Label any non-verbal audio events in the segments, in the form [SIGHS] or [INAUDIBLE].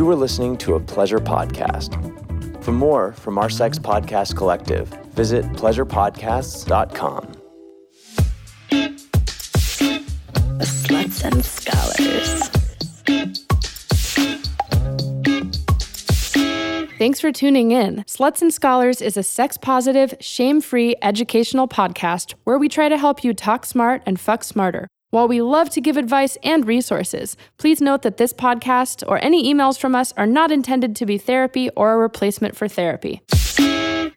You were listening to a pleasure podcast. For more from our Sex Podcast Collective, visit pleasurepodcasts.com. Sluts and Scholars. Thanks for tuning in. Sluts and Scholars is a sex positive, shame free educational podcast where we try to help you talk smart and fuck smarter. While we love to give advice and resources, please note that this podcast or any emails from us are not intended to be therapy or a replacement for therapy.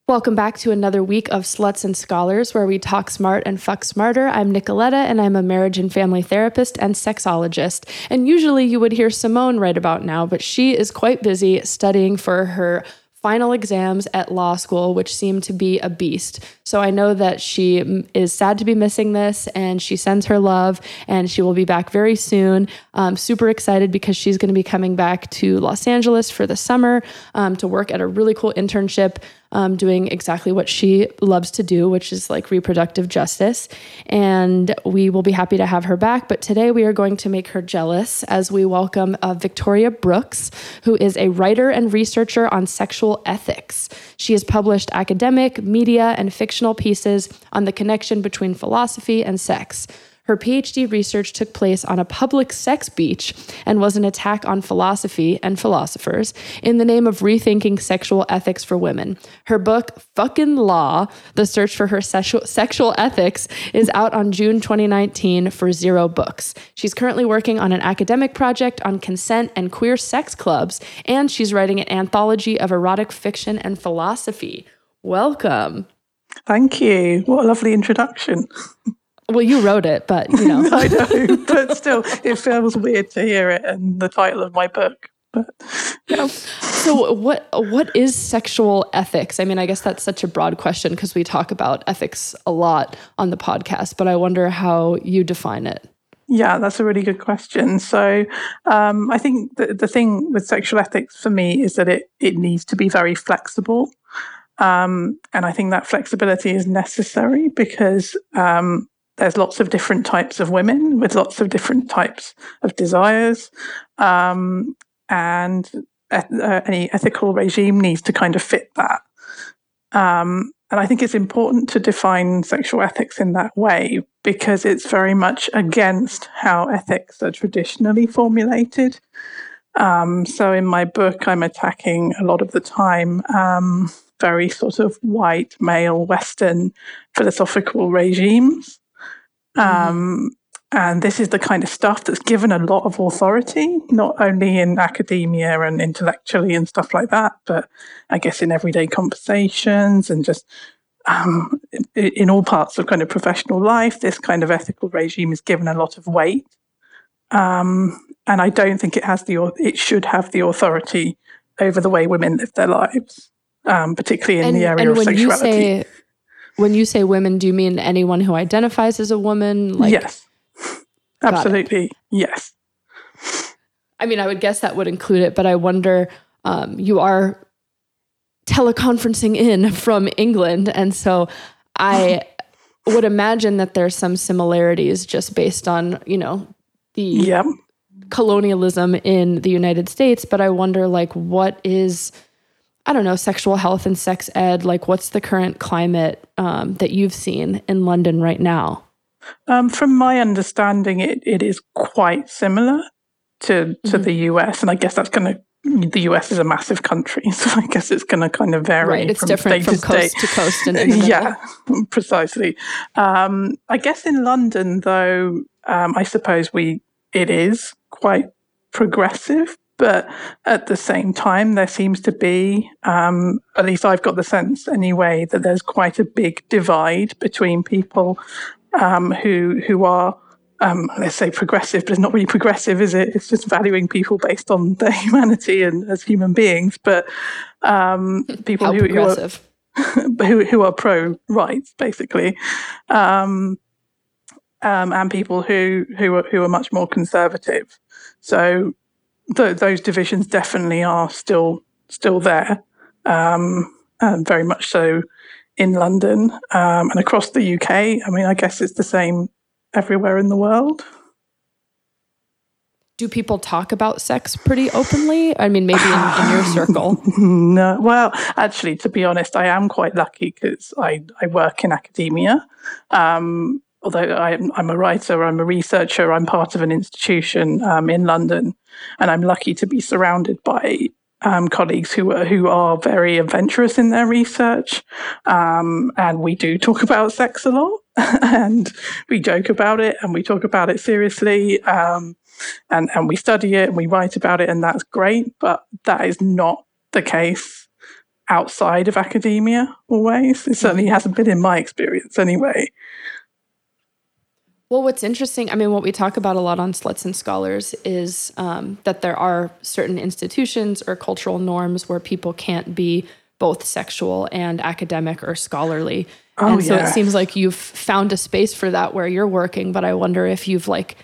Welcome back to another week of Sluts and Scholars, where we talk smart and fuck smarter. I'm Nicoletta, and I'm a marriage and family therapist and sexologist. And usually you would hear Simone right about now, but she is quite busy studying for her final exams at law school, which seem to be a beast. So I know that she is sad to be missing this and she sends her love and she will be back very soon. Um, super excited because she's going to be coming back to Los Angeles for the summer um, to work at a really cool internship um, doing exactly what she loves to do, which is like reproductive justice. And we will be happy to have her back. But today we are going to make her jealous as we welcome uh, Victoria Brooks, who is a writer and researcher on sexual ethics. She has published academic, media, and fictional pieces on the connection between philosophy and sex. Her PhD research took place on a public sex beach and was an attack on philosophy and philosophers in the name of rethinking sexual ethics for women. Her book, Fucking Law The Search for Her Sexual, Ethics, is out on June 2019 for Zero Books. She's currently working on an academic project on consent and queer sex clubs, and she's writing an anthology of erotic fiction and philosophy. Welcome. Thank you. What a lovely introduction. [LAUGHS] Well, you wrote it, but you [LAUGHS] know. I know, but still, it feels weird to hear it in the title of my book. But yeah. So, what what is sexual ethics? I mean, I guess that's such a broad question because we talk about ethics a lot on the podcast, but I wonder how you define it. Yeah, that's a really good question. So, um, I think the, the thing with sexual ethics for me is that it it needs to be very flexible. Um, and I think that flexibility is necessary because um, there's lots of different types of women with lots of different types of desires. Um, and uh, any ethical regime needs to kind of fit that. Um, and I think it's important to define sexual ethics in that way because it's very much against how ethics are traditionally formulated. Um, so in my book, I'm attacking a lot of the time um, very sort of white, male, Western philosophical regimes. Um, and this is the kind of stuff that's given a lot of authority, not only in academia and intellectually and stuff like that, but I guess in everyday conversations and just um, in, in all parts of kind of professional life. This kind of ethical regime is given a lot of weight. Um, and I don't think it has the it should have the authority over the way women live their lives, um, particularly in and, the area of sexuality. When you say women, do you mean anyone who identifies as a woman? Like, yes, absolutely, yes. I mean, I would guess that would include it, but I wonder. Um, you are teleconferencing in [LAUGHS] from England, and so I [LAUGHS] would imagine that there's some similarities just based on you know the yep. colonialism in the United States. But I wonder, like, what is I don't know, sexual health and sex ed? Like, what's the current climate um, that you've seen in London right now? Um, from my understanding, it, it is quite similar to to mm-hmm. the US, and I guess that's going to. The US is a massive country, [LAUGHS] so I guess it's going to kind of vary. Right, it's from different from to coast state. to coast. And [LAUGHS] yeah, [LAUGHS] precisely. Um, I guess in London, though, um, I suppose we it is quite progressive but at the same time, there seems to be, um, at least I've got the sense anyway, that there's quite a big divide between people um, who who are, um, let's say, progressive, but it's not really progressive, is it? It's just valuing people based on their [LAUGHS] humanity and as human beings. But um, people who, who, are [LAUGHS] who, who are pro rights, basically. Um, um, and people who who are, who are much more conservative. So th- those divisions definitely are still still there, um, and very much so in London um, and across the UK. I mean, I guess it's the same everywhere in the world. do people talk about sex pretty openly? I mean, maybe in, in your circle. [LAUGHS] no, well, actually, to be honest, I am quite lucky because I, I work in academia. Um, although I'm, I'm, a writer, I'm a researcher, I'm part of an institution um, in London, and I'm lucky to be surrounded by um, colleagues who are who are very adventurous in their research, um, and we do talk about sex a lot, [LAUGHS] and we joke about it, and we talk about it seriously. Um, and and we study it and we write about it and that's great but that is not the case outside of academia always it certainly hasn't been in my experience anyway well, what's interesting, I mean, what we talk about a lot on Sluts and Scholars is um, that there are certain institutions or cultural norms where people can't be both sexual and academic or scholarly. Oh, and so it seems like you've found a space for that where you're working, but I wonder if you've like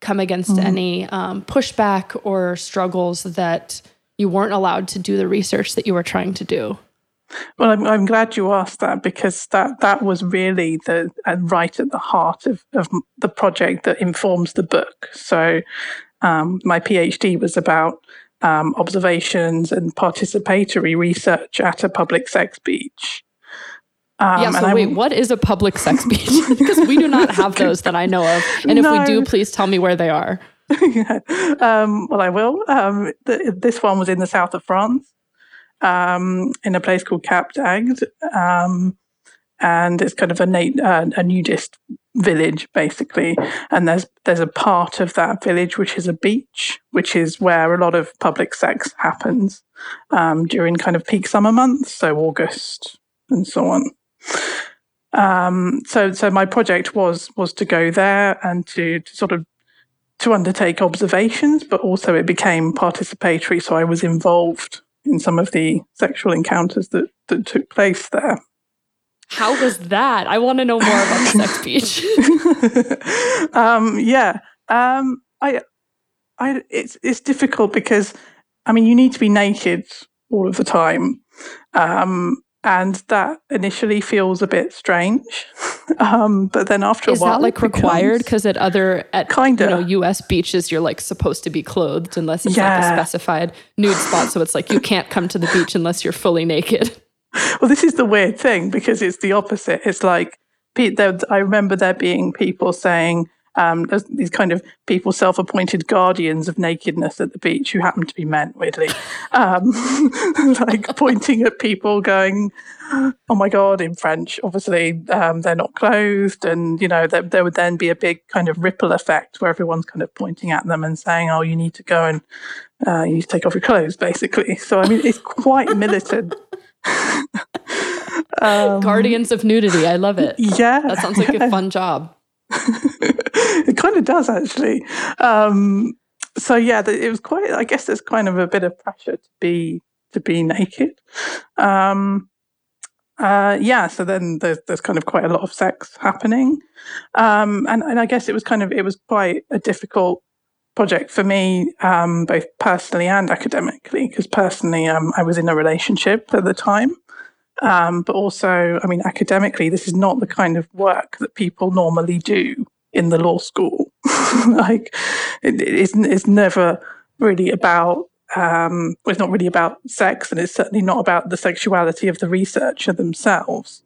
come against mm-hmm. any um, pushback or struggles that you weren't allowed to do the research that you were trying to do? Well, I'm, I'm glad you asked that because that, that was really the uh, right at the heart of, of the project that informs the book. So, um, my PhD was about um, observations and participatory research at a public sex beach. Um, yeah, so wait, what is a public sex [LAUGHS] beach? [LAUGHS] because we do not have those that I know of. And if no. we do, please tell me where they are. [LAUGHS] yeah. um, well, I will. Um, th- this one was in the south of France, um, in a place called Cap d'Agde. Um, and it's kind of a, nat- uh, a nudist village, basically. And there's there's a part of that village which is a beach, which is where a lot of public sex happens um, during kind of peak summer months, so August and so on. Um, so, so my project was was to go there and to, to sort of to undertake observations, but also it became participatory. So I was involved in some of the sexual encounters that, that took place there. How was that? I want to know more about the [LAUGHS] sex beach. [LAUGHS] um, yeah, um, I, I, it's it's difficult because, I mean, you need to be naked all of the time, um, and that initially feels a bit strange. [LAUGHS] um, but then after Is a while, that like required? Because at other at kind of you know U.S. beaches, you're like supposed to be clothed unless it's yeah. like a specified nude spot. So it's like you can't come to the beach unless you're fully naked. [LAUGHS] Well, this is the weird thing because it's the opposite. It's like I remember there being people saying um, these kind of people self-appointed guardians of nakedness at the beach who happen to be men, weirdly, um, [LAUGHS] like pointing at people, going, "Oh my god!" in French. Obviously, um, they're not clothed, and you know there, there, would then be a big kind of ripple effect where everyone's kind of pointing at them and saying, "Oh, you need to go and uh, you need to take off your clothes," basically. [LAUGHS] So I mean, it's quite militant. [LAUGHS] Guardians of nudity. I love it. Yeah. That sounds like yeah. a fun job. It kind of does actually. Um, so yeah, it was quite. I guess there's kind of a bit of pressure to be to be naked. Um, uh, yeah, so then there's there's kind of quite a lot of sex happening, um, and and I guess it was kind of it was quite a difficult project for me, um, both personally and academically, because personally um, I was in a relationship at the time, um, but also, I mean, academically, this is not the kind of work that people normally do in the law school. [LAUGHS] like, it, it's, it's never really about, um, it's not really about sex, and it's certainly not about the sexuality of the researcher themselves.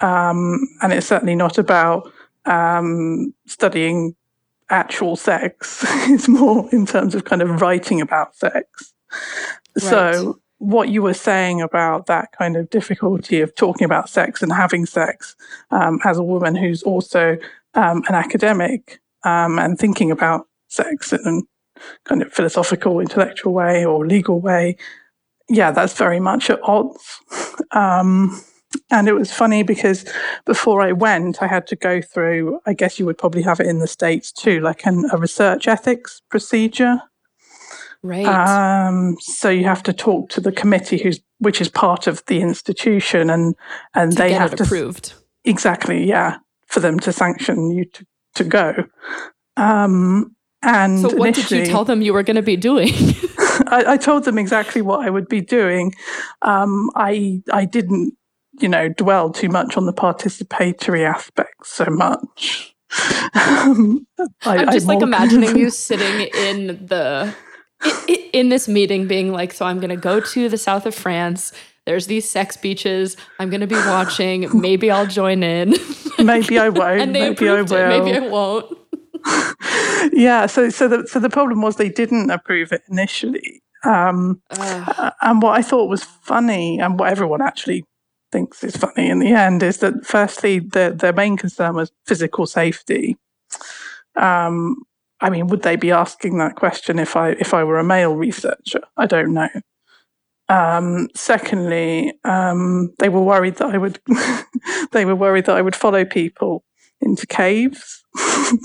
Um, and it's certainly not about um, studying actual sex. [LAUGHS] it's more in terms of kind of writing about sex. Right. So what you were saying about that kind of difficulty of talking about sex and having sex um, as a woman who's also um, an academic um, and thinking about sex in a kind of philosophical, intellectual way or legal way. Yeah, that's very much at odds. [LAUGHS] Um, and it was funny because before I went, I had to go through, I guess you would probably have it in the States too, like an, a research ethics procedure. Right. Um, so you have to talk to the committee, who's which is part of the institution, and and to they have to approved. Exactly, yeah, for them to sanction you to to go. Um, and so, what did you tell them you were going to be doing? [LAUGHS] [LAUGHS] I, I, told them exactly what I would be doing. Um, I I didn't, you know, dwell too much on the participatory aspects so much. um, [LAUGHS] I, am just like imagining you sitting in the in this meeting, being like, "So I'm going to go to the south of France." There's these sex beaches. I'm going to be watching. Maybe I'll join in. [LAUGHS] maybe I won't. and they maybe I will. It. Maybe I won't. [LAUGHS] yeah. So, so the so the problem was they didn't approve it initially. Um, and what I thought was funny, and what everyone actually thinks is funny in the end, is that firstly, the, their main concern was physical safety. Um, I mean, would they be asking that question if I if I were a male researcher? I don't know. Um, secondly, um, they were worried that I would [LAUGHS] they were worried that I would follow people into caves. [LAUGHS]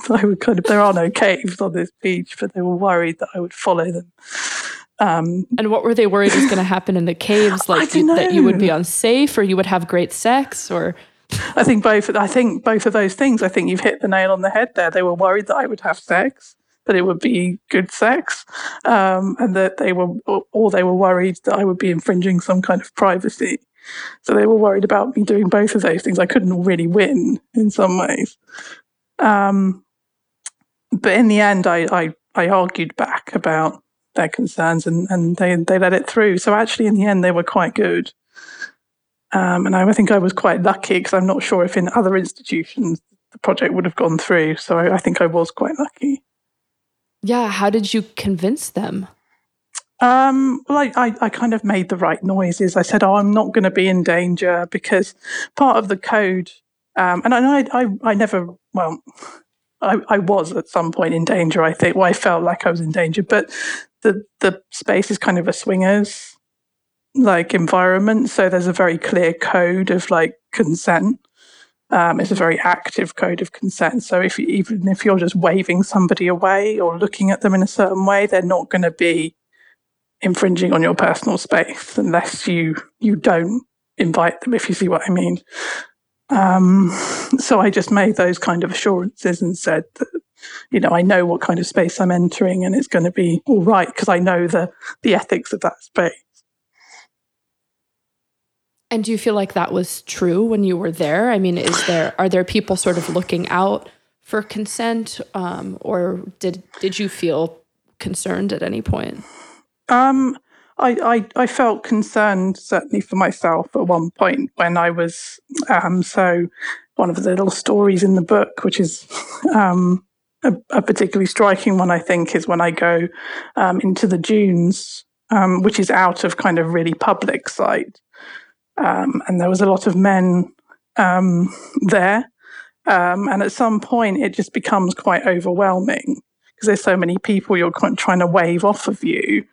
I would kind of there are no caves on this beach, but they were worried that I would follow them. Um, and what were they worried was going to happen in the caves? [GASPS] Like you, that you would be unsafe, or you would have great sex, or I think both. I think both of those things. I think you've hit the nail on the head there. They were worried that I would have sex, that it would be good sex, um, and that they were, or they were worried that I would be infringing some kind of privacy. So they were worried about me doing both of those things. I couldn't really win in some ways. Um, but in the end, I, I, I argued back about their concerns and, and they, they let it through. So actually, in the end, they were quite good. Um, and I, think I was quite lucky because I'm not sure if in other institutions the project would have gone through. So I, I think I was quite lucky. Yeah. How did you convince them? Um, well, I, I, I, kind of made the right noises. I said, "Oh, I'm not going to be in danger," because part of the code, um, and I, I, I never, well, I, I was at some point in danger. I think, well, I felt like I was in danger, but the the space is kind of a swingers like environment, so there's a very clear code of like consent. Um, it's a very active code of consent. So if you, even if you're just waving somebody away or looking at them in a certain way, they're not going to be infringing on your personal space unless you you don't invite them. If you see what I mean. Um, so I just made those kind of assurances and said that you know, I know what kind of space I'm entering and it's going to be all right because I know the, the ethics of that space. And do you feel like that was true when you were there? I mean, is there are there people sort of looking out for consent, um, or did did you feel concerned at any point? Um, I, I, I felt concerned certainly for myself at one point when I was um, so one of the little stories in the book, which is um, a, a, particularly striking one, I think, is when I go um, into the dunes, um, which is out of kind of really public sight. Um, and there was a lot of men um, there. Um, and at some point, it just becomes quite overwhelming because there's so many people you're trying to wave off of you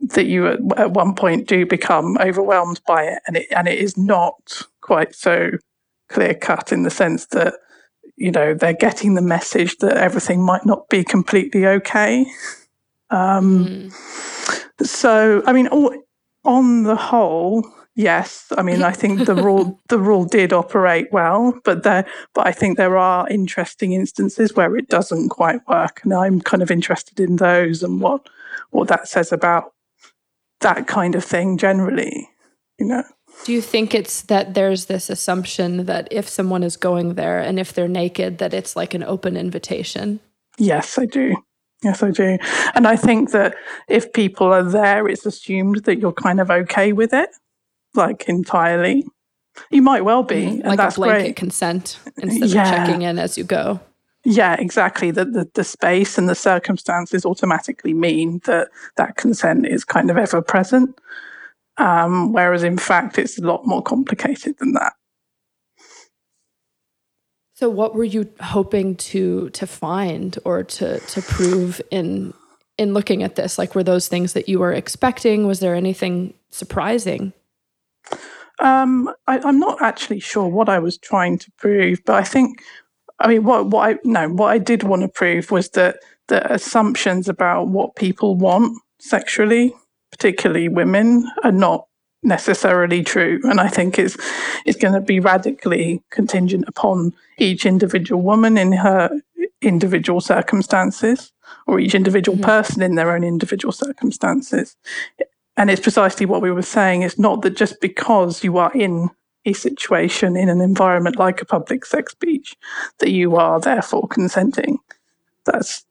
that you at, at one point do become overwhelmed by it. And it, and it is not quite so clear cut in the sense that you know, they're getting the message that everything might not be completely okay. Um, mm. So, I mean, on the whole, yes. I mean, I think the rule [LAUGHS] the rule did operate well, but there, but I think there are interesting instances where it doesn't quite work, and I'm kind of interested in those and what what that says about that kind of thing generally. You know. Do you think it's that there's this assumption that if someone is going there and if they're naked, that it's like an open invitation? Yes, I do. Yes, I do. And I think that if people are there, it's assumed that you're kind of okay with it, like entirely. You might well be. Mm, like a blanket great. consent instead yeah. of checking in as you go. Yeah, exactly. The, the, the space and the circumstances automatically mean that that consent is kind of ever present. Um, whereas in fact, it's a lot more complicated than that. So, what were you hoping to to find or to to prove in in looking at this? Like, were those things that you were expecting? Was there anything surprising? Um, I, am not actually sure what I was trying to prove, but I think, I mean, what what I no, what I did want to prove was that the assumptions about what people want sexually particularly women, are not necessarily true. And I think it's it's going to be radically contingent upon each individual woman in her individual circumstances, or each individual mm-hmm. person in their own individual circumstances. And it's precisely what we were saying. It's not that just because you are in a situation in an environment like a public sex beach that you are therefore consenting. That's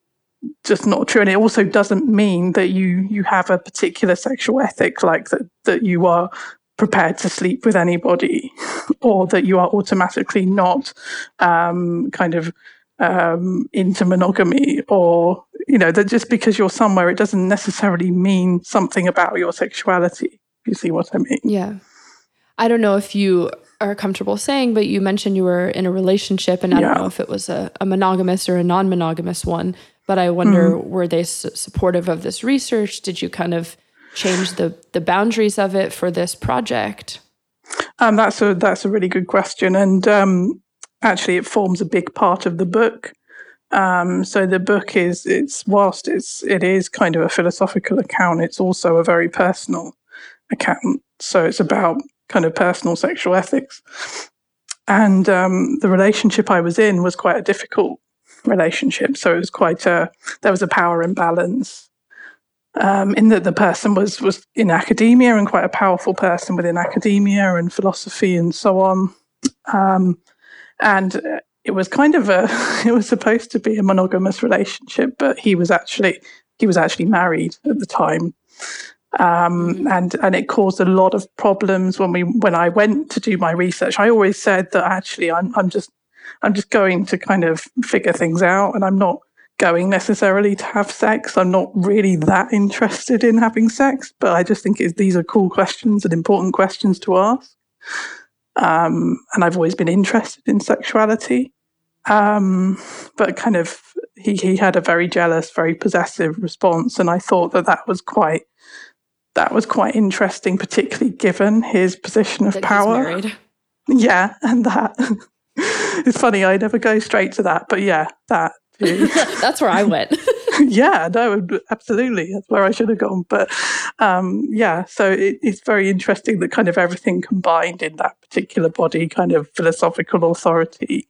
just not true. And it also doesn't mean that you you have a particular sexual ethic like that that you are prepared to sleep with anybody [LAUGHS] or that you are automatically not um, kind of um, into monogamy or you know that just because you're somewhere it doesn't necessarily mean something about your sexuality you see what i mean yeah i don't know if you are comfortable saying but you mentioned you were in a relationship and i yeah. don't know if it was a, a monogamous or a non-monogamous one but i wonder mm. were they su- supportive of this research did you kind of change the the boundaries of it for this project um, that's a that's a really good question, and um, actually it forms a big part of the book. Um, so the book is it's whilst it's it is kind of a philosophical account, it's also a very personal account. So it's about kind of personal sexual ethics. And um, the relationship I was in was quite a difficult relationship. So it was quite a there was a power imbalance. Um, in that the person was was in academia and quite a powerful person within academia and philosophy and so on. Um, and it was kind of a [LAUGHS] it was supposed to be a monogamous relationship but he was actually he was actually married at the time um, mm-hmm. and and it caused a lot of problems when we when I went to do my research I always said that actually I'm I'm just I'm just going to kind of figure things out and I'm not going necessarily to have sex. I'm not really that interested in having sex, but I just think these are cool questions and important questions to ask. Um, and I've always been interested in sexuality. Um, but kind of, he, he had a very jealous, very possessive response. And I thought that that was quite, that was quite interesting, particularly given his position of that power. Yeah. And that, [LAUGHS] it's funny, I never go straight to that, but yeah, that. [LAUGHS] That's where I went. [LAUGHS] yeah, no, absolutely. That's where I should have gone. But um, yeah, so it, it's very interesting that kind of everything combined in that particular body, kind of philosophical authority,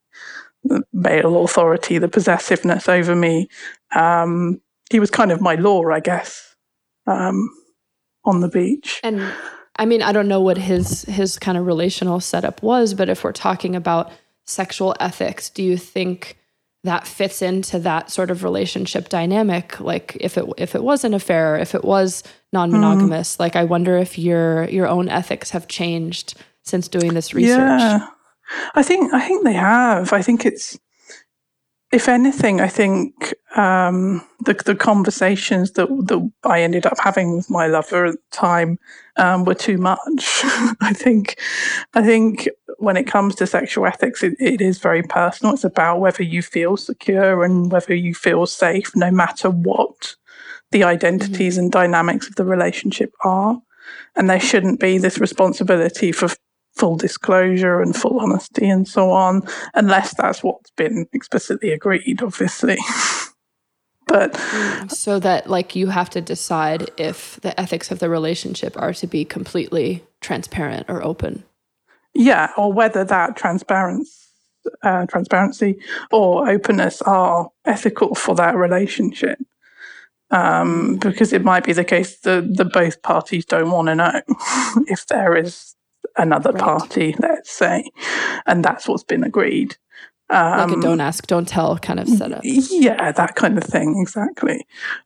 the male authority, the possessiveness over me. Um, he was kind of my law, I guess, um, on the beach. And I mean, I don't know what his his kind of relational setup was, but if we're talking about sexual ethics, do you think? that fits into that sort of relationship dynamic like if it if it was an affair if it was non-monogamous mm. like i wonder if your your own ethics have changed since doing this research yeah i think i think they have i think it's if anything i think um, the the conversations that that i ended up having with my lover at the time um, were too much [LAUGHS] i think i think when it comes to sexual ethics, it, it is very personal. It's about whether you feel secure and whether you feel safe, no matter what the identities mm-hmm. and dynamics of the relationship are. And there shouldn't be this responsibility for full disclosure and full honesty and so on, unless that's what's been explicitly agreed, obviously. [LAUGHS] but so that like you have to decide if the ethics of the relationship are to be completely transparent or open yeah, or whether that transparency, uh, transparency or openness are ethical for that relationship. Um, because it might be the case that, that both parties don't want to know [LAUGHS] if there is another right. party, let's say, and that's what's been agreed. Um, like a um, don't ask, don't tell kind of setup. Yeah, that kind of thing, exactly.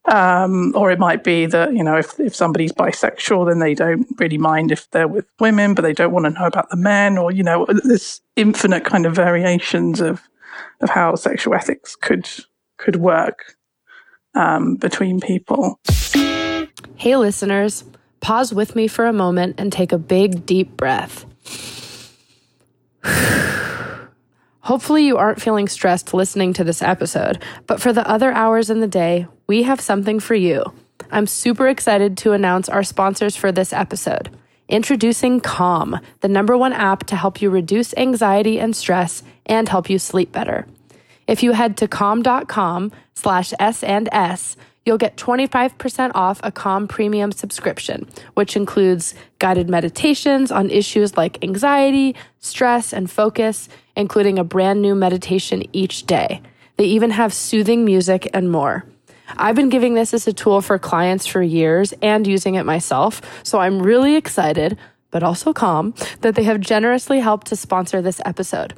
Um, or it might be that, you know, if, if somebody's bisexual, then they don't really mind if they're with women, but they don't want to know about the men, or, you know, there's infinite kind of variations of, of how sexual ethics could could work um, between people. Hey, listeners, pause with me for a moment and take a big, deep breath. [SIGHS] Hopefully, you aren't feeling stressed listening to this episode, but for the other hours in the day, we have something for you. I'm super excited to announce our sponsors for this episode. Introducing Calm, the number one app to help you reduce anxiety and stress and help you sleep better. If you head to calm.com slash S and S, you'll get 25% off a Calm premium subscription, which includes guided meditations on issues like anxiety, stress, and focus, including a brand new meditation each day. They even have soothing music and more. I've been giving this as a tool for clients for years and using it myself, so I'm really excited but also calm, that they have generously helped to sponsor this episode.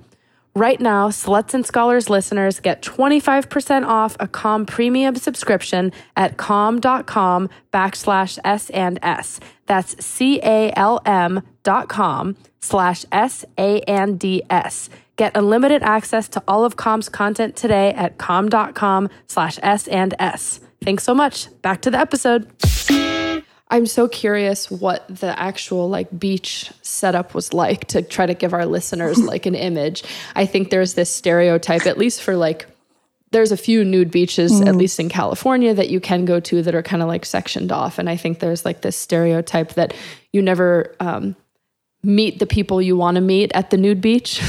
Right now, Sluts and Scholars listeners get 25% off a Calm premium subscription at calm.com backslash S and S. That's C-A-L-M dot com slash S-A-N-D-S. Get unlimited access to all of Calm's content today at calm.com slash S and S. Thanks so much. Back to the episode. I'm so curious what the actual like beach setup was like to try to give our listeners [LAUGHS] like an image. I think there's this stereotype, at least for like, there's a few nude beaches, mm. at least in California, that you can go to that are kind of like sectioned off. And I think there's like this stereotype that you never um, meet the people you want to meet at the nude beach.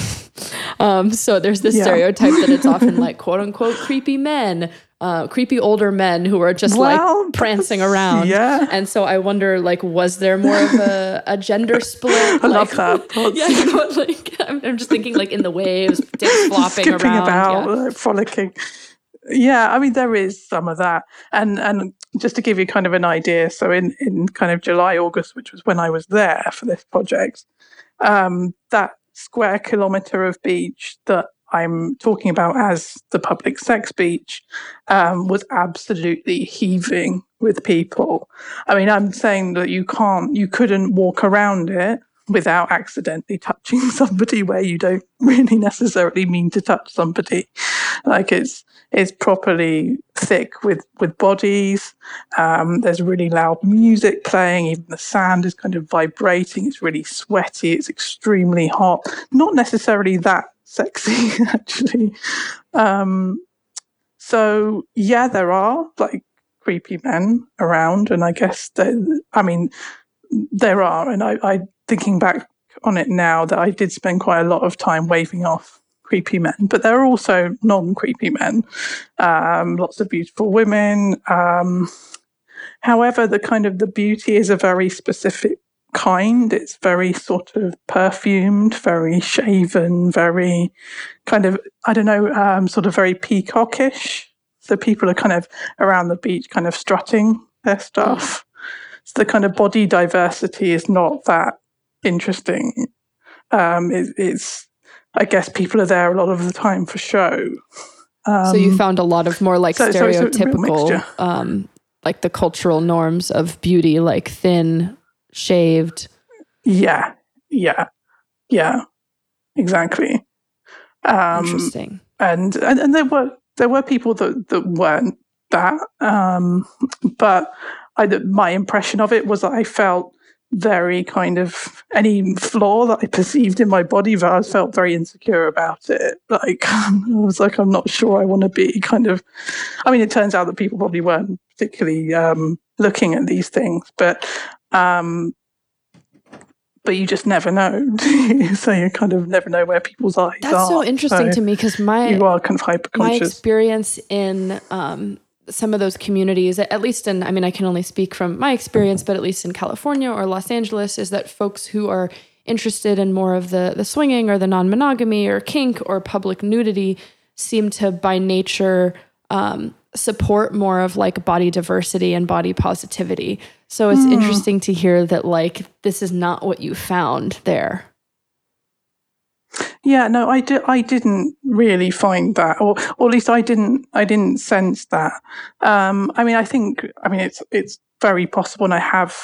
[LAUGHS] um, so there's this yeah. stereotype that it's often [LAUGHS] like quote unquote creepy men uh, creepy older men who are just well, like [LAUGHS] prancing around. Yeah. And so I wonder, like, was there more of a, a gender [LAUGHS] split? I like, love that. [LAUGHS] yeah, you know, like I'm, I'm, just thinking, like, in the waves, dicks flopping Skipping around, about, yeah. like, frolicking. Yeah, I mean there is some of that, and and just to give you kind of an idea, so in in kind of July August, which was when I was there for this project, um, that square kilometer of beach that I'm talking about as the public sex beach um, was absolutely heaving with people. I mean, I'm saying that you can't, you couldn't walk around it without accidentally touching [LAUGHS] somebody where you don't [LAUGHS] really necessarily mean to touch somebody. Like it's it's properly thick with with bodies. Um, there's really loud music playing. Even the sand is kind of vibrating. It's really sweaty. It's extremely hot. Not necessarily that sexy [LAUGHS] actually. Um, so yeah, there are like creepy men around, and I guess that I mean there are, and I, I thinking back on it now that I did spend quite a lot of time waving off creepy men, but there are also non-creepy men, um, lots of beautiful women. Um, however, the kind of the beauty is a very specific kind. It's very sort of perfumed, very shaven, very kind of, I don't know, um, sort of very peacockish. So people are kind of around the beach, kind of strutting their stuff. So the kind of body diversity is not that interesting. Um, it, it's, I guess people are there a lot of the time for show. Um, so you um, found a lot of more like so, stereotypical, so um, like the cultural norms of beauty, like thin, shaved. Yeah, yeah, yeah, exactly. Um, Interesting. And, and and there were there were people that that weren't that, um, but I my impression of it was that I felt very kind of any flaw that I perceived in my body that I felt very insecure about it. Like [LAUGHS] I was like, I'm not sure I want to be kind of. I mean, it turns out that people probably weren't particularly um, looking at these things, but um, but you just never know. [LAUGHS] so you kind of never know where people's eyes That's are. That's so interesting so to me because my you are kind of My experience in um, some of those communities, at least in, I mean, I can only speak from my experience, but at least in California or Los Angeles, is that folks who are interested in more of the the swinging or the non monogamy or kink or public nudity seem to by nature um, support more of like body diversity and body positivity. So it's mm. interesting to hear that like this is not what you found there. Yeah, no, I did. I didn't really find that, or, or at least I didn't. I didn't sense that. Um, I mean, I think. I mean, it's it's very possible, and I have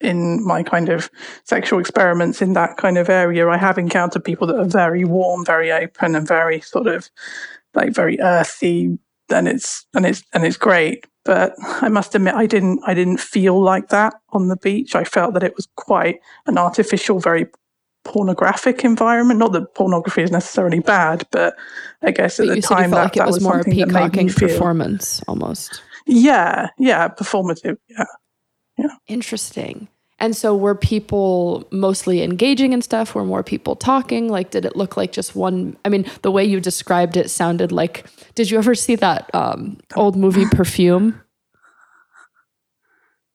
in my kind of sexual experiments in that kind of area, I have encountered people that are very warm, very open, and very sort of like very earthy, and it's and it's and it's great. But I must admit, I didn't I didn't feel like that on the beach. I felt that it was quite an artificial, very pornographic environment. Not that pornography is necessarily bad, but I guess but at the time that, like that was, was more a peacocking performance almost. Yeah, yeah, performative. Yeah, yeah. Interesting. And so were people mostly engaging and stuff? Were more people talking? Like, did it look like just one? I mean, the way you described it sounded like. Did you ever see that um, old movie [LAUGHS] Perfume?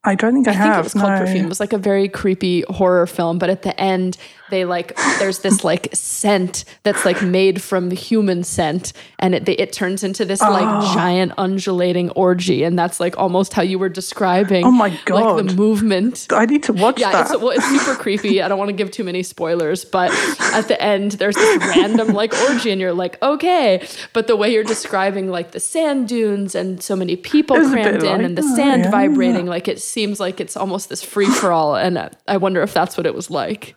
I don't think I, I think it was called no. Perfume. It was like a very creepy horror film, but at the end they like there's this like scent that's like made from human scent and it it turns into this like Oh. giant undulating orgy and that's like almost how you were describing Oh my god! like the movement. I need to watch Yeah, that. it's, well, it's super creepy. I don't want to give too many spoilers, but at the end, there's this random like orgy, and you're like, okay. But the way you're describing like the sand dunes and so many people It was a bit crammed in like and the that, sand yeah. vibrating, like it seems like it's almost this free for all. And I wonder if that's what it was like.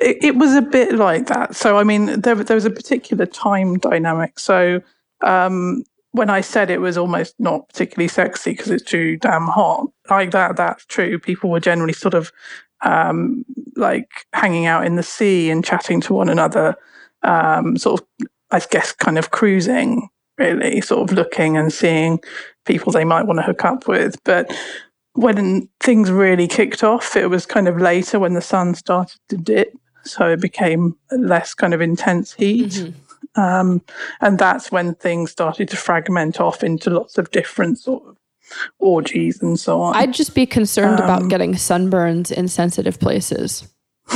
It, it was a bit like that. So, I mean, there, there was a particular time dynamic. So, um, when I said it was almost not particularly sexy because it's too damn hot, like that, that's true. People were generally sort of um, like hanging out in the sea and chatting to one another, um, sort of, I guess, kind of cruising, really, sort of looking and seeing people they might want to hook up with. But when things really kicked off, it was kind of later when the sun started to dip. So it became less kind of intense heat. Um, and that's when things started to fragment off into lots of different sort of orgies and so on. I'd just be concerned Um, about getting sunburns in sensitive places. [LAUGHS]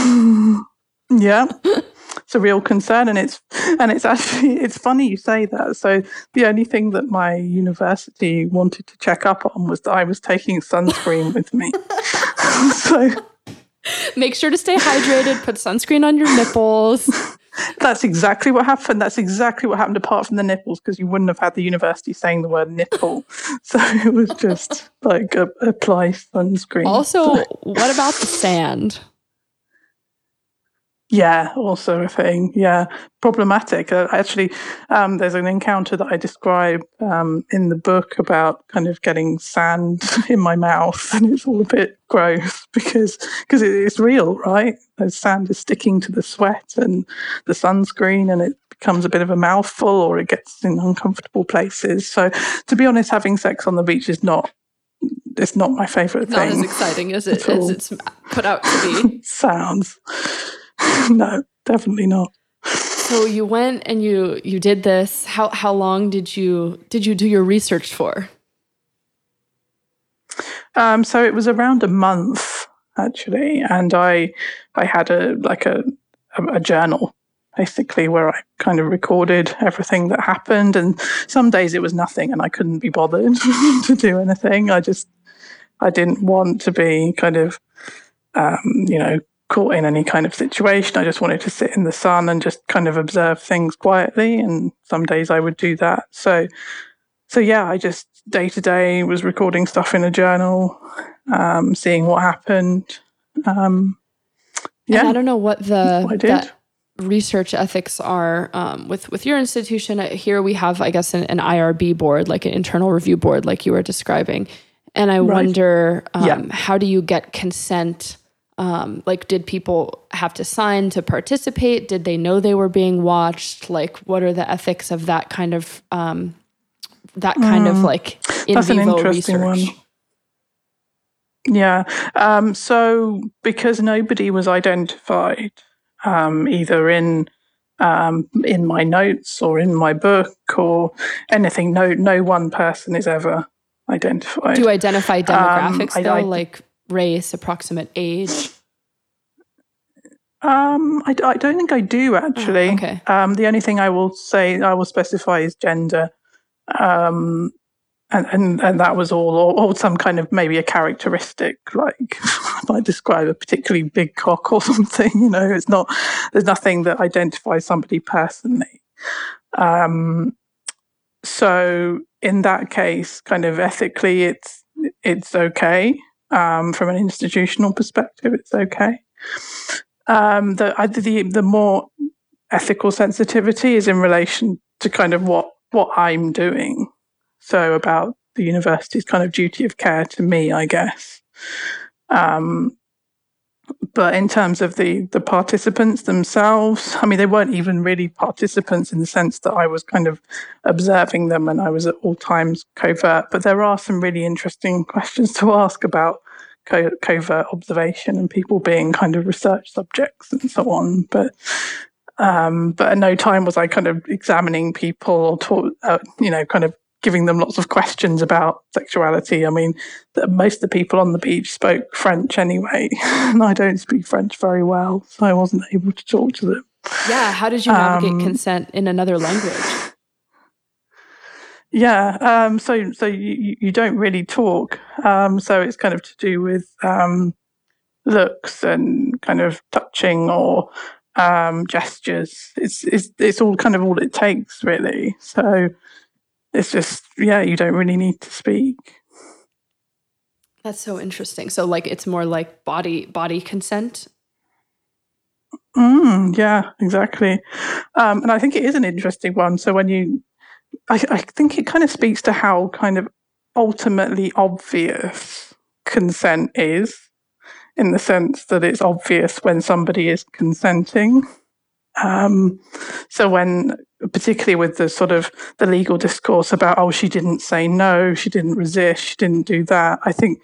yeah. [LAUGHS] It's a real concern and it's and it's actually it's funny you say that. So the only thing that my university wanted to check up on was that I was taking sunscreen with me. [LAUGHS] so Make sure to stay hydrated, put sunscreen on your nipples. That's exactly what happened. That's exactly what happened, apart from the nipples, because you wouldn't have had the university saying the word nipple. [LAUGHS] So it was just like a, apply sunscreen. Also, what about the sand? Yeah, also a thing. Yeah, problematic. Uh, actually, um, there's an encounter that I describe um, in the book about kind of getting sand [LAUGHS] in my mouth, and it's all a bit gross [LAUGHS] because because it, it's real, right? The sand is sticking to the sweat and the sunscreen, and it becomes a bit of a mouthful, or it gets in uncomfortable places. So, to be honest, having sex on the beach is not. It's not my favorite thing. Not as exciting as [LAUGHS] it as it's put out to be. Sounds. [LAUGHS] no, definitely not. So you went and you you did this. How how long did you did you do your research for? Um, so it was around a month actually, and I I had a like a a, a journal basically where I kind of recorded everything that happened, and some days it was nothing, and I couldn't be bothered [LAUGHS] to do anything. I just I didn't want to be kind of um, you know caught in any kind of situation. I just wanted to sit in the sun and just kind of observe things quietly, and some days I would do that. So so yeah, I just day to day was recording stuff in a journal, um, seeing what happened. Um, And I don't know what the what I did. that research ethics are um, with with your institution. Uh, Here we have, I guess, an, an IRB board, like an internal review board, like you were describing. And I Right. wonder, um, Yeah. how do you get consent? Um, like, did people have to sign to participate? Did they know they were being watched? Like, what are the ethics of that kind of um, that kind of like in Mm. That's an vivo interesting research? one. Yeah. Um, so because nobody was identified, um, either in um, in my notes or in my book or anything, no no one person is ever identified. Do you identify demographics I- though, I- like race, approximate age? Um, I, I don't think I do actually. Oh, okay. Um, the only thing I will say, I will specify is gender. Um, and, and, and that was all, or, or some kind of maybe a characteristic, like I [LAUGHS] might describe a particularly big cock or [LAUGHS] something. You know, it's not, there's nothing that identifies somebody personally. Um, so in that case, kind of ethically, it's it's okay. Um, from an institutional perspective, it's okay. Um, the, the the more ethical sensitivity is in relation to kind of what what I'm doing. So about the university's kind of duty of care to me, I guess. Um, but in terms of the the participants themselves, I mean, they weren't even really participants in the sense that I was kind of observing them and I was at all times covert. But there are some really interesting [LAUGHS] questions to ask about co- covert observation and people being kind of research subjects and so on. But um, but at no time was I kind of examining people or uh, you know, kind of giving them lots of questions about sexuality. I mean, most of the people on the beach spoke French anyway, [LAUGHS] and I don't speak French very well, so I wasn't able to talk to them. Yeah, how did you navigate um, consent in another language? [LAUGHS] Yeah, um, so so you, you don't really talk. Um, so it's kind of to do with um, looks and kind of touching or um, gestures. It's it's it's all kind of all it takes really. So it's just yeah, you don't really need to speak. That's so interesting. So like it's more like body body consent. Mm, yeah, exactly. Um, and I think it is an interesting one. So when you I, I think it kind of speaks to how kind of ultimately obvious consent is, in the sense that it's obvious when somebody is consenting. Um, so when, particularly with the sort of the legal discourse about, oh, she didn't say no, she didn't resist, she didn't do that, I think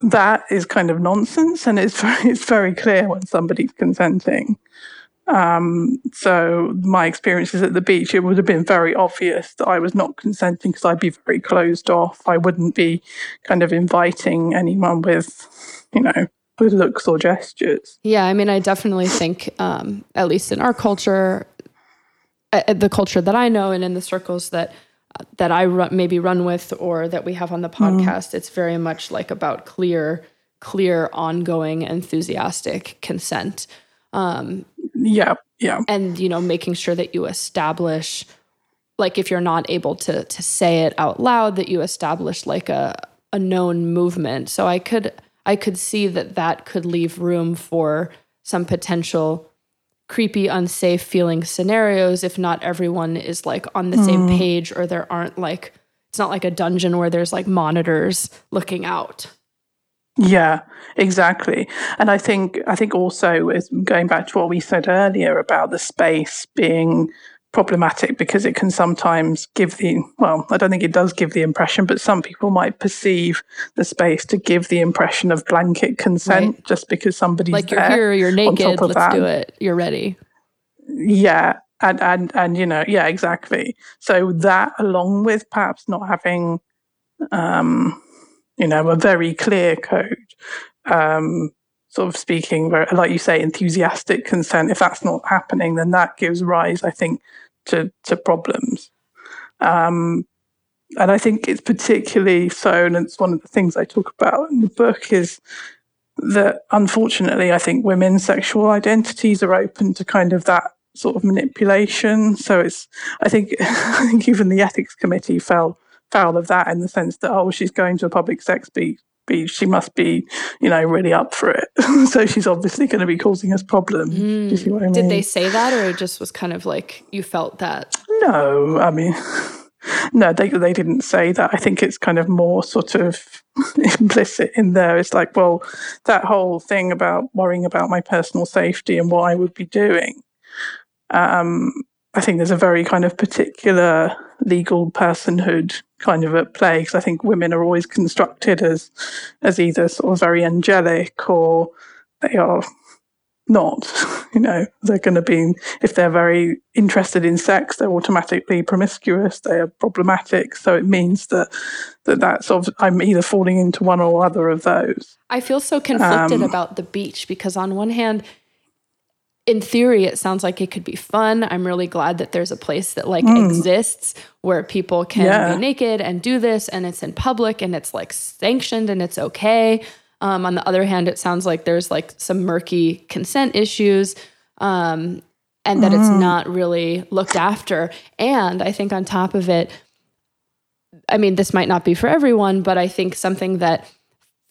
that is kind of nonsense, and it's [LAUGHS] very, it's very clear when somebody's consenting. Um, so my experiences at the beach, it would have been very obvious that I was not consenting because I'd be very closed off. I wouldn't be kind of inviting anyone with, you know, with looks or gestures. Yeah, I mean, I definitely think, um, at least in our culture, uh, the culture that I know, and in the circles that uh, that I run, maybe run with, or that we have on the mm-hmm. podcast, mm. it's very much like about clear, clear, ongoing, enthusiastic consent. Um, yeah, yeah. And you know, making sure that you establish like if you're not able to to say it out loud that you establish like a a known movement. So I could I could see that that could leave room for some potential creepy unsafe feeling scenarios if not everyone is like on the mm. same page or there aren't like it's not like a dungeon where there's like monitors looking out yeah, exactly. And I think I think also is going back to what we said earlier about the space being problematic because it can sometimes give the well, I don't think it does give the impression, but some people might perceive the space to give the impression of blanket consent right. just because somebody's like you're here, you're naked, let's that. do it, you're ready. Yeah, and and and you know, yeah, exactly. So that along with perhaps not having um you know, a very clear code, um, sort of speaking, like you say, enthusiastic consent. If that's not happening, then that gives rise, I think, to to problems. Um, and I think it's particularly so, and it's one of the things I talk about in the book is that unfortunately, I think women's sexual identities are open to kind of that sort of manipulation. So it's, I think, [LAUGHS] I think even the ethics committee fell foul of that in the sense that oh she's going to a public sex beach beach she must be you know really up for it. [LAUGHS] So she's obviously going to be causing us problems. Mm. I mean? did they say that or it just was kind of like you felt that? No i mean [LAUGHS] no they, they didn't say that. I think it's kind of more sort of [LAUGHS] implicit in there. It's like well that whole thing about worrying about my personal safety and what i would be doing um, I think there's a very kind of particular legal personhood kind of at play because I think women are always constructed as as either sort of very angelic or they are not. [LAUGHS] You know, they're going to be if they're very interested in sex, they're automatically promiscuous. They are problematic. So it means that that that sort of I'm either falling into one or other of those. I feel so conflicted um, about the beach because on one hand in theory it sounds like it could be fun i'm really glad that there's a place that like mm. exists where people can yeah. be naked and do this and it's in public and it's like sanctioned and it's okay um, on the other hand it sounds like there's like some murky consent issues um, and that mm. it's not really looked after and i think on top of it i mean this might not be for everyone but i think something that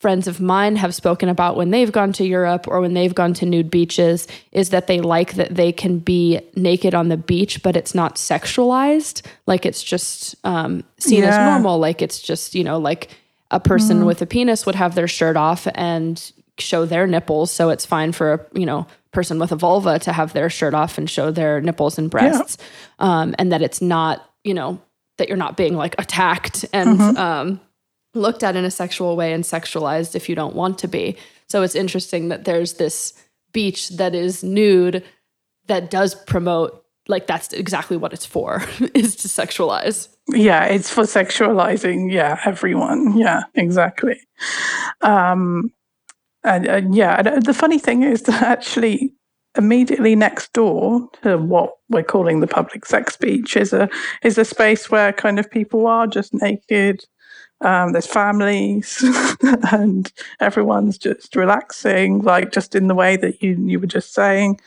friends of mine have spoken about when they've gone to Europe or when they've gone to nude beaches is that they like that they can be naked on the beach, but it's not sexualized. Like it's just um, seen yeah. as normal. Like it's just, you know, like a person mm. with a penis would have their shirt off and show their nipples. So it's fine for a, you know, person with a vulva to have their shirt off and show their nipples and breasts. Yeah. Um, and that it's not, you know, that you're not being like attacked and, mm-hmm. um, looked at in a sexual way and sexualized if you don't want to be. So it's interesting that there's this beach that is nude that does promote like that's exactly what it's for [LAUGHS] is to sexualize. Yeah, it's for sexualizing. Yeah, everyone. Yeah, exactly. Um, and, and yeah, the funny thing is that actually immediately next door to what we're calling the public sex beach is a is a space where kind of people are just naked. Um, there's families [LAUGHS] and everyone's just relaxing, like just in the way that you you were just saying.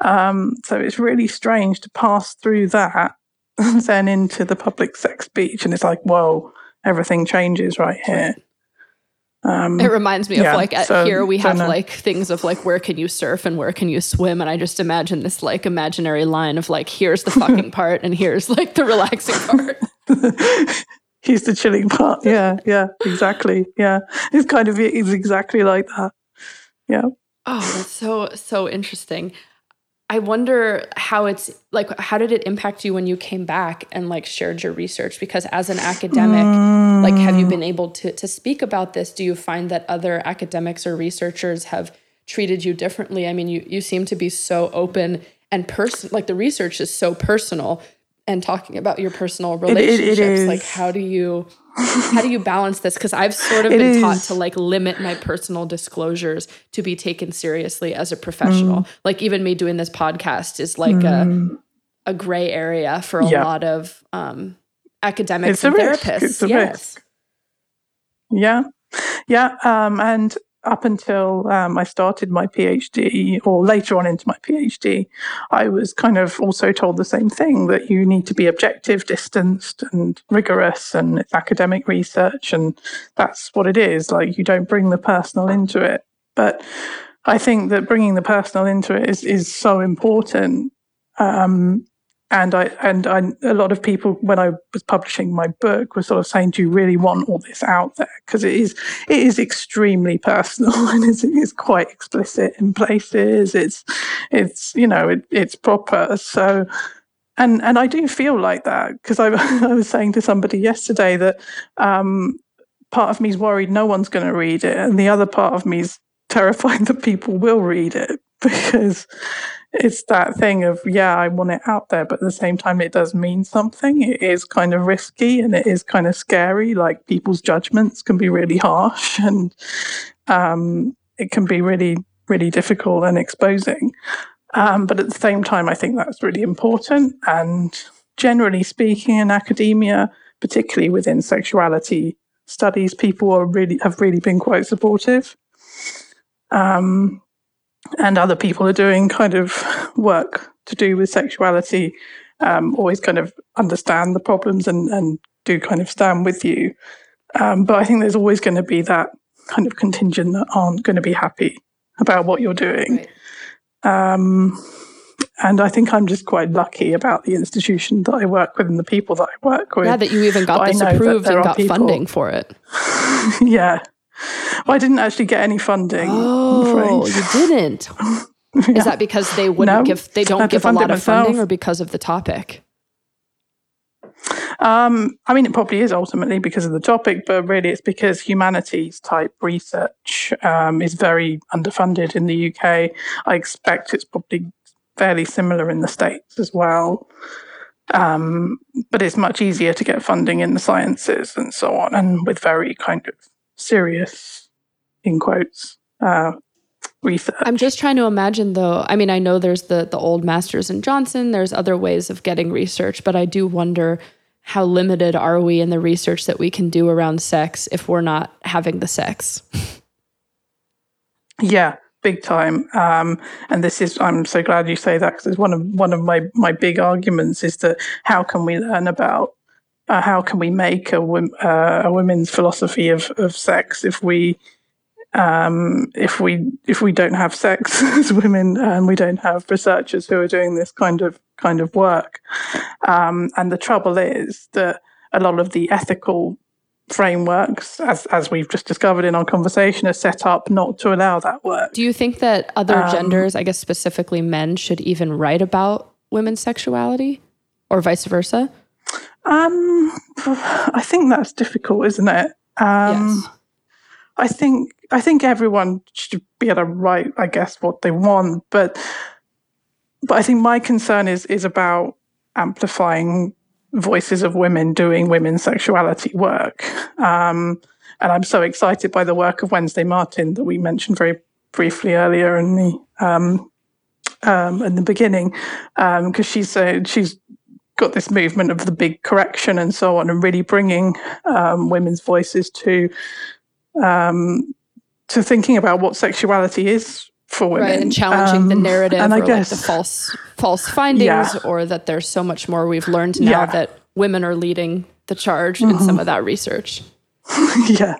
Um, so it's really strange to pass through that and [LAUGHS] then into the public sex beach, and it's like, whoa, everything changes right here. Um, it reminds me yeah, of like at so, here we have like things of like where can you surf and where can you swim and I just imagine this like imaginary line of like here's the [LAUGHS] fucking part and here's like the relaxing part. Here's the chilling part. Yeah, [LAUGHS] yeah, exactly. Yeah, it's kind of it's exactly like that. Yeah. Oh, that's so so interesting. I wonder how it's like how did it impact you when you came back and like shared your research because as an academic mm. like have you been able to to speak about this do you find that other academics or researchers have treated you differently I mean you you seem to be so open and person like the research is so personal and talking about your personal relationships it, it like how do you [LAUGHS] how do you balance this because i've sort of been is. taught to like limit my personal disclosures to be taken seriously as a professional mm. like even me doing this podcast is like mm. a a gray area for a yeah. lot of um academics it's and therapists yes risk. yeah yeah um and up until um, I started my PhD or later on into my PhD, I was kind of also told the same thing that you need to be objective, distanced, and rigorous, and it's academic research, and that's what it is. Like you don't bring the personal into it. But I think that bringing the personal into it is is so important. Um, and I and I, a lot of people when I was publishing my book were sort of saying, "Do you really want all this out there?" Because it is it is extremely personal [LAUGHS] and it's, it's quite explicit in places. It's it's you know it, it's proper. So and and I do feel like that because I, [LAUGHS] I was saying to somebody yesterday that um, part of me is worried no one's going to read it, and the other part of me is terrified [LAUGHS] that people will read it [LAUGHS] because it's that thing of yeah i want it out there but at the same time it does mean something. It is kind of risky and it is kind of scary. Like people's judgments can be really harsh [LAUGHS] and um, it can be really really difficult and exposing. Um, but at the same time i think that's really important. And generally speaking in academia particularly within sexuality studies people are really have really been quite supportive. Um, and other people are doing kind of work to do with sexuality um, always kind of understand the problems and, and do kind of stand with you. Um, but I think there's always going to be that kind of contingent that aren't going to be happy about what you're doing. Right. Um, and I think I'm just quite lucky about the institution that I work with and the people that I work with. Yeah, that you even got this approved and got people, funding for it. [LAUGHS] yeah, well, I didn't actually get any funding. Oh, you didn't. [LAUGHS] yeah. Is that because they wouldn't no, give? They don't give a lot of funding, or because of the topic? Um, I mean, it probably is ultimately because of the topic, but really it's because humanities type research um, is very underfunded in the UK. I expect it's probably fairly similar in the States as well. Um, but it's much easier to get funding in the sciences and so on, and with very kind of serious, in quotes, uh, research. I'm just trying to imagine, though. I mean, I know there's the the old Masters and Johnson. There's other ways of getting research, but I do wonder how limited are we in the research that we can do around sex if we're not having the sex. yeah, big time. Um, and this is, I'm so glad you say that because it's one of one of my my big arguments is that how can we learn about uh, how can we make a, uh, a women's philosophy of, of sex if we um, if we if we don't have sex [LAUGHS] as women and we don't have researchers who are doing this kind of kind of work? Um, and the trouble is that a lot of the ethical frameworks as as we've just discovered in our conversation are set up not to allow that work. Do you think that other um, genders i guess specifically men should even write about women's sexuality or vice versa um, I think that's difficult, isn't it? Um, yes. I think I think everyone should be able to write, I guess, what they want, but but I think my concern is is about amplifying voices of women doing women's sexuality work. Um, and I'm so excited by the work of Wednesday Martin that we mentioned very briefly earlier in the um, um, in the beginning, because um, she's uh, she's got this movement of the big correction and so on, and really bringing um, women's voices to um, to thinking about what sexuality is for women, right, and challenging the narrative and I guess, like the false false findings, yeah. or that there's so much more we've learned now yeah. that women are leading the charge mm-hmm. in some of that research. [LAUGHS] yeah,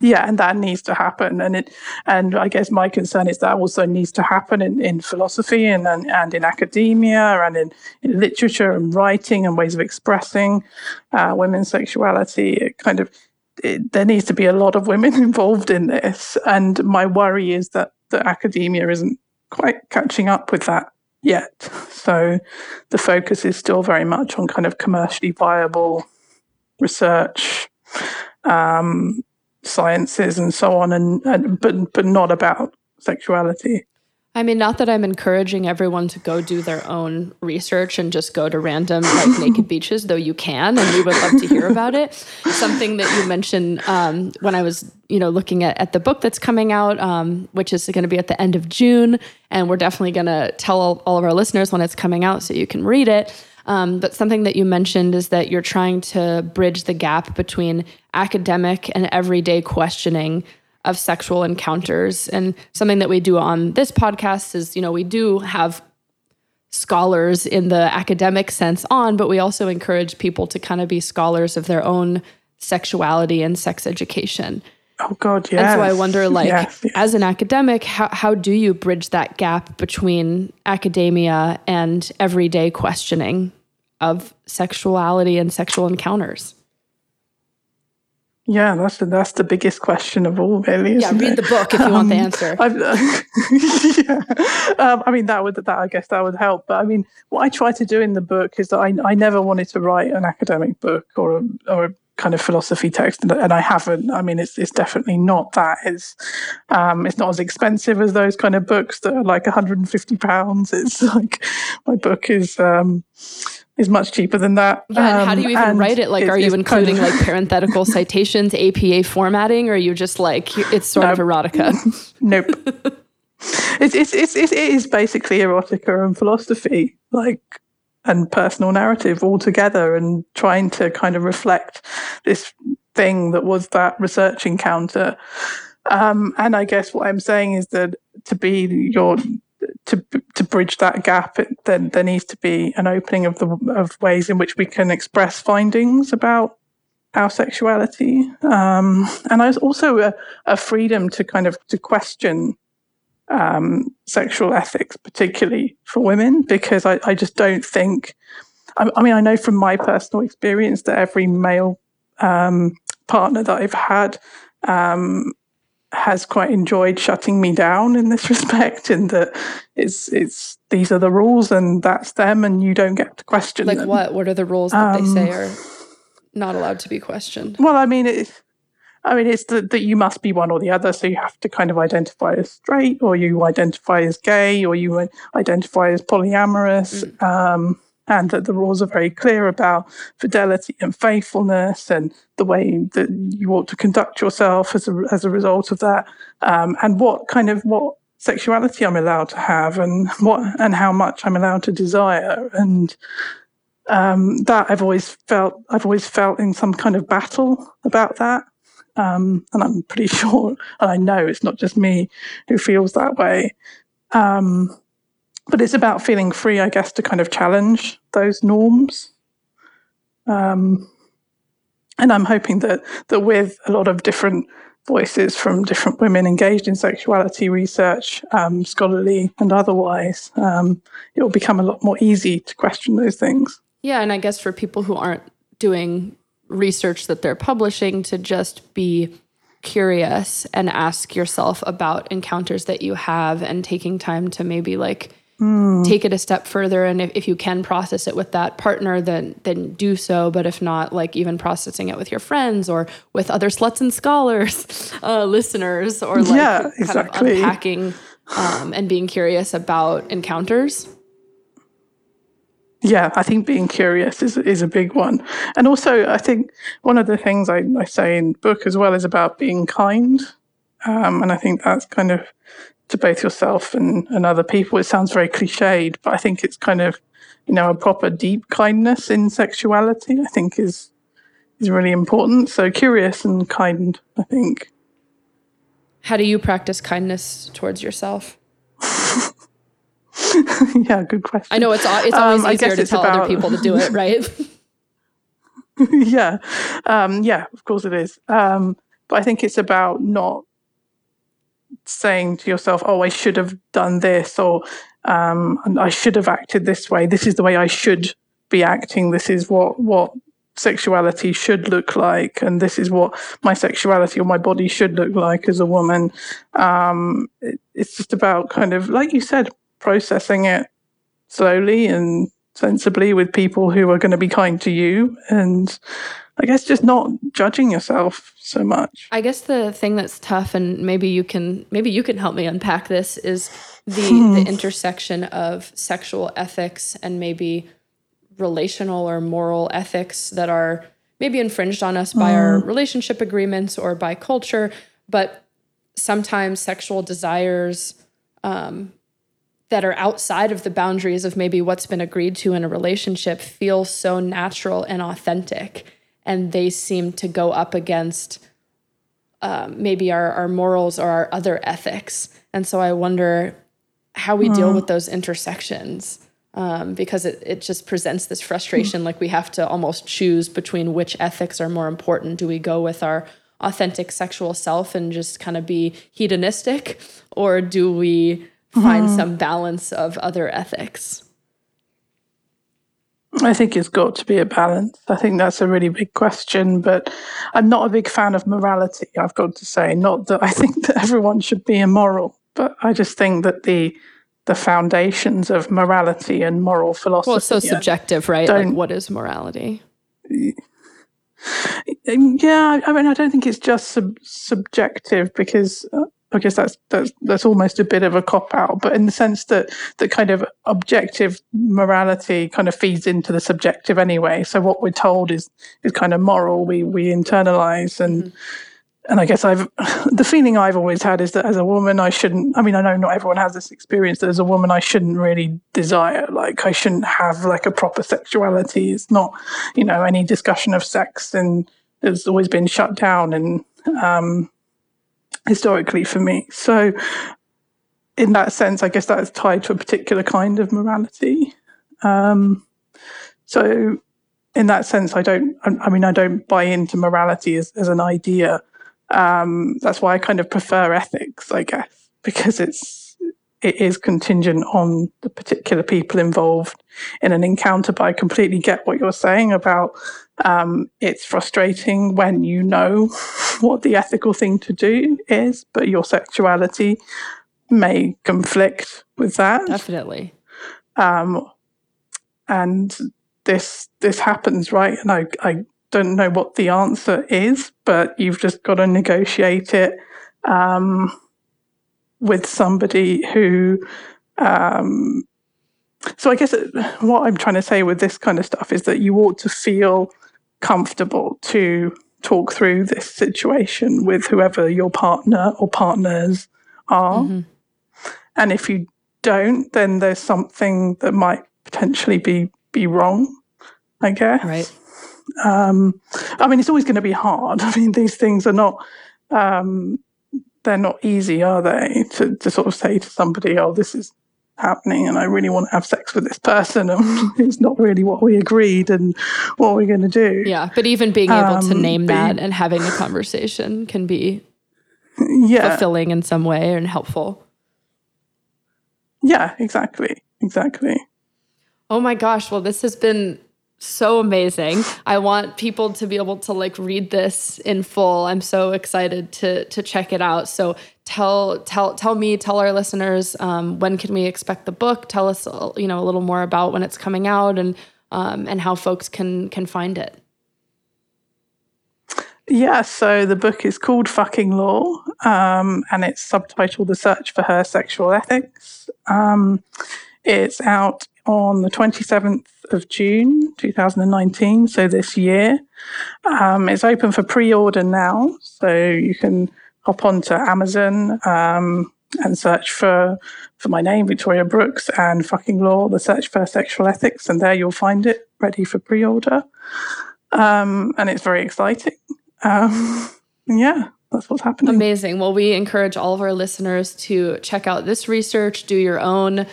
yeah, and that needs to happen. And it, and I guess my concern is that also needs to happen in, in philosophy and, and, and in academia and in, in literature and writing and ways of expressing uh, women's sexuality. It kind of it, there needs to be a lot of women [LAUGHS] involved in this, and my worry is that the academia isn't quite catching up with that yet. So the focus is still very much on kind of commercially viable research. Um, sciences and so on, and, and but but not about sexuality. I mean, not that I'm encouraging everyone to go do their own research and just go to random like [LAUGHS] naked beaches, though you can, and we would love to hear about it. Something that you mentioned um, when I was, you know, looking at, at the book that's coming out, um, which is going to be at the end of June, and we're definitely going to tell all, all of our listeners when it's coming out so you can read it. Um, but something that you mentioned is that you're trying to bridge the gap between academic and everyday questioning of sexual encounters. And something that we do on this podcast is, you know, we do have scholars in the academic sense on, but we also encourage people to kind of be scholars of their own sexuality and sex education. Oh God, yeah. And so I wonder, [LAUGHS] like, yes, yes. as an academic, how how do you bridge that gap between academia and everyday questioning? Of sexuality and sexual encounters? Yeah, that's the, that's the biggest question of all, really. yeah, read it? the book if you um, want the um, answer. [LAUGHS] yeah, um, I mean that would that I guess that would help. But I mean, what I try to do in the book is that I I never wanted to write an academic book or a, or a kind of philosophy text, and, and I haven't. I mean, it's it's definitely not that. It's um, it's not as expensive as those kind of books that are like 150 pounds. It's [LAUGHS] like my book is. Um, is much cheaper than that. Yeah, um, how do you even write it? Like, it, are you including kind of like parenthetical [LAUGHS] citations, APA formatting, or are you just like it's sort no, of erotica? [LAUGHS] Nope. [LAUGHS] it's, it's it's it is basically erotica and philosophy, like and personal narrative all together, and trying to kind of reflect this thing that was that research encounter. Um, and I guess what I'm saying is that to be your to to bridge that gap, it, then there needs to be an opening of the of ways in which we can express findings about our sexuality, um, and there's also a, a, freedom to kind of to question um, sexual ethics, particularly for women, because I, I just don't think. I, I, mean, I know from my personal experience that every male um, partner that I've had um, has quite enjoyed shutting me down in this [LAUGHS] respect in that it's it's these are the rules and that's them and you don't get to question like them. what what are the rules that um, they say are not allowed to be questioned well i mean it i mean it's that that you must be one or the other so you have to kind of identify as straight or you identify as gay or you identify as polyamorous mm. um, and that the rules are very clear about fidelity and faithfulness and the way that you ought to conduct yourself as a, as a result of that, um, and what kind of what sexuality I'm allowed to have and what and how much I'm allowed to desire and um, that I've always felt I've always felt in some kind of battle about that. Um, and I'm pretty [LAUGHS] sure, and I know it's not just me who feels that way. Um, but it's about feeling free, I guess, to kind of challenge those norms. Um, and I'm hoping that that with a lot of different voices from different women engaged in sexuality research, um, scholarly and otherwise, um, it will become a lot more easy to question those things. Yeah, and I guess for people who aren't doing research that they're publishing, to just be curious and ask yourself about encounters that you have and taking time to maybe like mm. take it a step further. And if, if you can process it with that partner, then then do so. But if not, like even processing it with your friends or with other sluts and scholars [LAUGHS] uh, listeners, or like yeah, exactly. kind of unpacking um, and being curious about encounters. yeah, I think being curious is is a big one, and also I think one of the things I, I say in book as well is about being kind, um, and I think that's kind of to both yourself and, and other people. It sounds very cliched, but I think it's kind of you know a proper deep kindness in sexuality. I think is is really important. So curious and kind, I think. How do you practice kindness towards yourself? [LAUGHS] yeah, good question. I know it's it's always um, easier to tell about... other people to do it, [LAUGHS] right? yeah, um, yeah, of course it is. Um, but I think it's about not saying to yourself, "Oh, I should have done this," or um, "I should have acted this way. This is the way I should be acting. This is what what sexuality should look like, and this is what my sexuality or my body should look like as a woman." Um, it, it's just about kind of, like you said, processing it slowly and sensibly with people who are going to be kind to you and I guess just not judging yourself so much. I guess the thing that's tough and maybe you can maybe you can help me unpack this is the [LAUGHS] the intersection of sexual ethics and maybe relational or moral ethics that are maybe infringed on us by mm. our relationship agreements or by culture, but sometimes sexual desires um, that are outside of the boundaries of maybe what's been agreed to in a relationship feel so natural and authentic. And they seem to go up against um, maybe our, our morals or our other ethics. And so I wonder how we mm. deal with those intersections um, because it, it just presents this frustration mm. like we have to almost choose between which ethics are more important. Do we go with our authentic sexual self and just kind of be hedonistic, or do we find mm-hmm. some balance of other ethics? I think it's got to be a balance. I think that's a really big question, but I'm not a big fan of morality, I've got to say. Not that I [LAUGHS] think that everyone should be immoral, but I just think that the the foundations of morality and moral philosophy. Well, it's so subjective, right? Like what is morality? Yeah, I mean, I don't think it's just sub- subjective because uh, I guess that's that's that's almost a bit of a cop out, but in the sense that that kind of objective morality kind of feeds into the subjective anyway. So what we're told is is kind of moral. We we internalize and. Mm-hmm. And I guess I've [LAUGHS] the feeling I've always had is that as a woman I shouldn't I mean I know not everyone has this experience that as a woman I shouldn't really desire like I shouldn't have like a proper sexuality it's not you know any discussion of sex and it's always been shut down and um historically for me. So, in that sense, I guess that's tied to a particular kind of morality. Um, so, in that sense, I don't. I mean, I don't buy into morality as, as an idea. Um, that's why I kind of prefer ethics, I guess, because it's it is contingent on the particular people involved in an encounter. But I completely get what you're saying about um, it's frustrating when you know [LAUGHS] what the ethical thing to do is, but your sexuality may conflict with that. Definitely. Um, and this this happens, right? And I, I don't know what the answer is, but you've just got to negotiate it um, with somebody who um, so I guess what I'm trying to say with this kind of stuff is that you ought to feel comfortable to talk through this situation with whoever your partner or partners are. Mm-hmm. And if you don't, then there's something that might potentially be be wrong, I guess. Right. Um, I mean, it's always going to be hard. [LAUGHS] I mean, these things are not um, they're not easy, are they? To to sort of say to somebody, "Oh, this is happening and I really want to have sex with this person and [LAUGHS] it's not really what we agreed and what we're going to do. Yeah, but even being able um, to name that and having a conversation can be [LAUGHS] yeah. fulfilling in some way and helpful. Yeah, exactly. Exactly. Oh my gosh, well this has been so amazing. I want people to be able to like read this in full. I'm so excited to to check it out. So tell tell tell me, tell our listeners um, when can we expect the book? Tell us you know a little more about when it's coming out and um, and how folks can can find it. Yeah, so the book is called Fucking Law, um, and it's subtitled "The Search for Her Sexual Ethics." Um, It's out on the 27th of June 2019, so this year. Um, it's open for pre order now, so you can hop onto Amazon um, and search for, for my name, Victoria Brooks, and fucking law, the search for sexual ethics, and there you'll find it ready for pre order. Um, and it's very exciting. Um, [LAUGHS] yeah, that's what's happening. Amazing. Well, we encourage all of our listeners to check out this research, do your own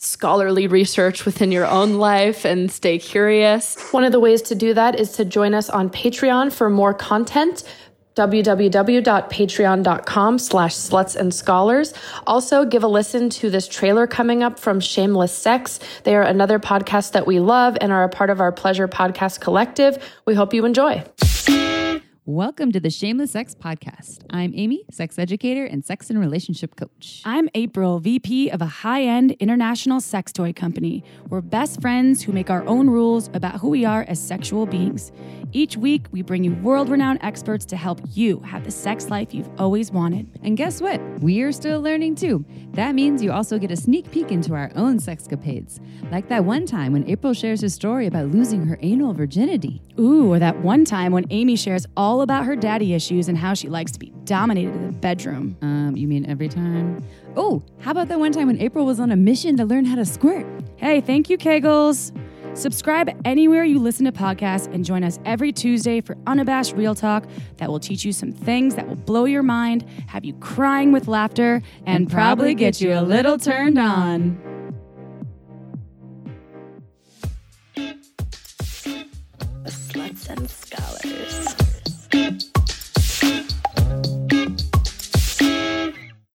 scholarly research within your own life and stay curious. One of the ways to do that is to join us on Patreon for more content www.patreon.com slash sluts and scholars. Also, give a listen to this trailer coming up from Shameless Sex. They are another podcast that we love and are a part of our Pleasure Podcast Collective. We hope you enjoy. Welcome to the Shameless Sex Podcast. I'm Amy, sex educator and sex and relationship coach. I'm April, VP of a high end international sex toy company. We're best friends who make our own rules about who we are as sexual beings. Each week, we bring you world renowned experts to help you have the sex life you've always wanted. And guess what? We're still learning too. That means you also get a sneak peek into our own sexcapades. Like that one time when April shares her story about losing her anal virginity. Ooh, or that one time when Amy shares all about her daddy issues and how she likes to be dominated in the bedroom. Um, you mean every time? Oh, how about that one time when April was on a mission to learn how to squirt? Hey, thank you, Kegels. Subscribe anywhere you listen to podcasts and join us every Tuesday for unabashed real talk that will teach you some things that will blow your mind, have you crying with laughter, and, And probably get you a little turned on. Sluts and Scholars.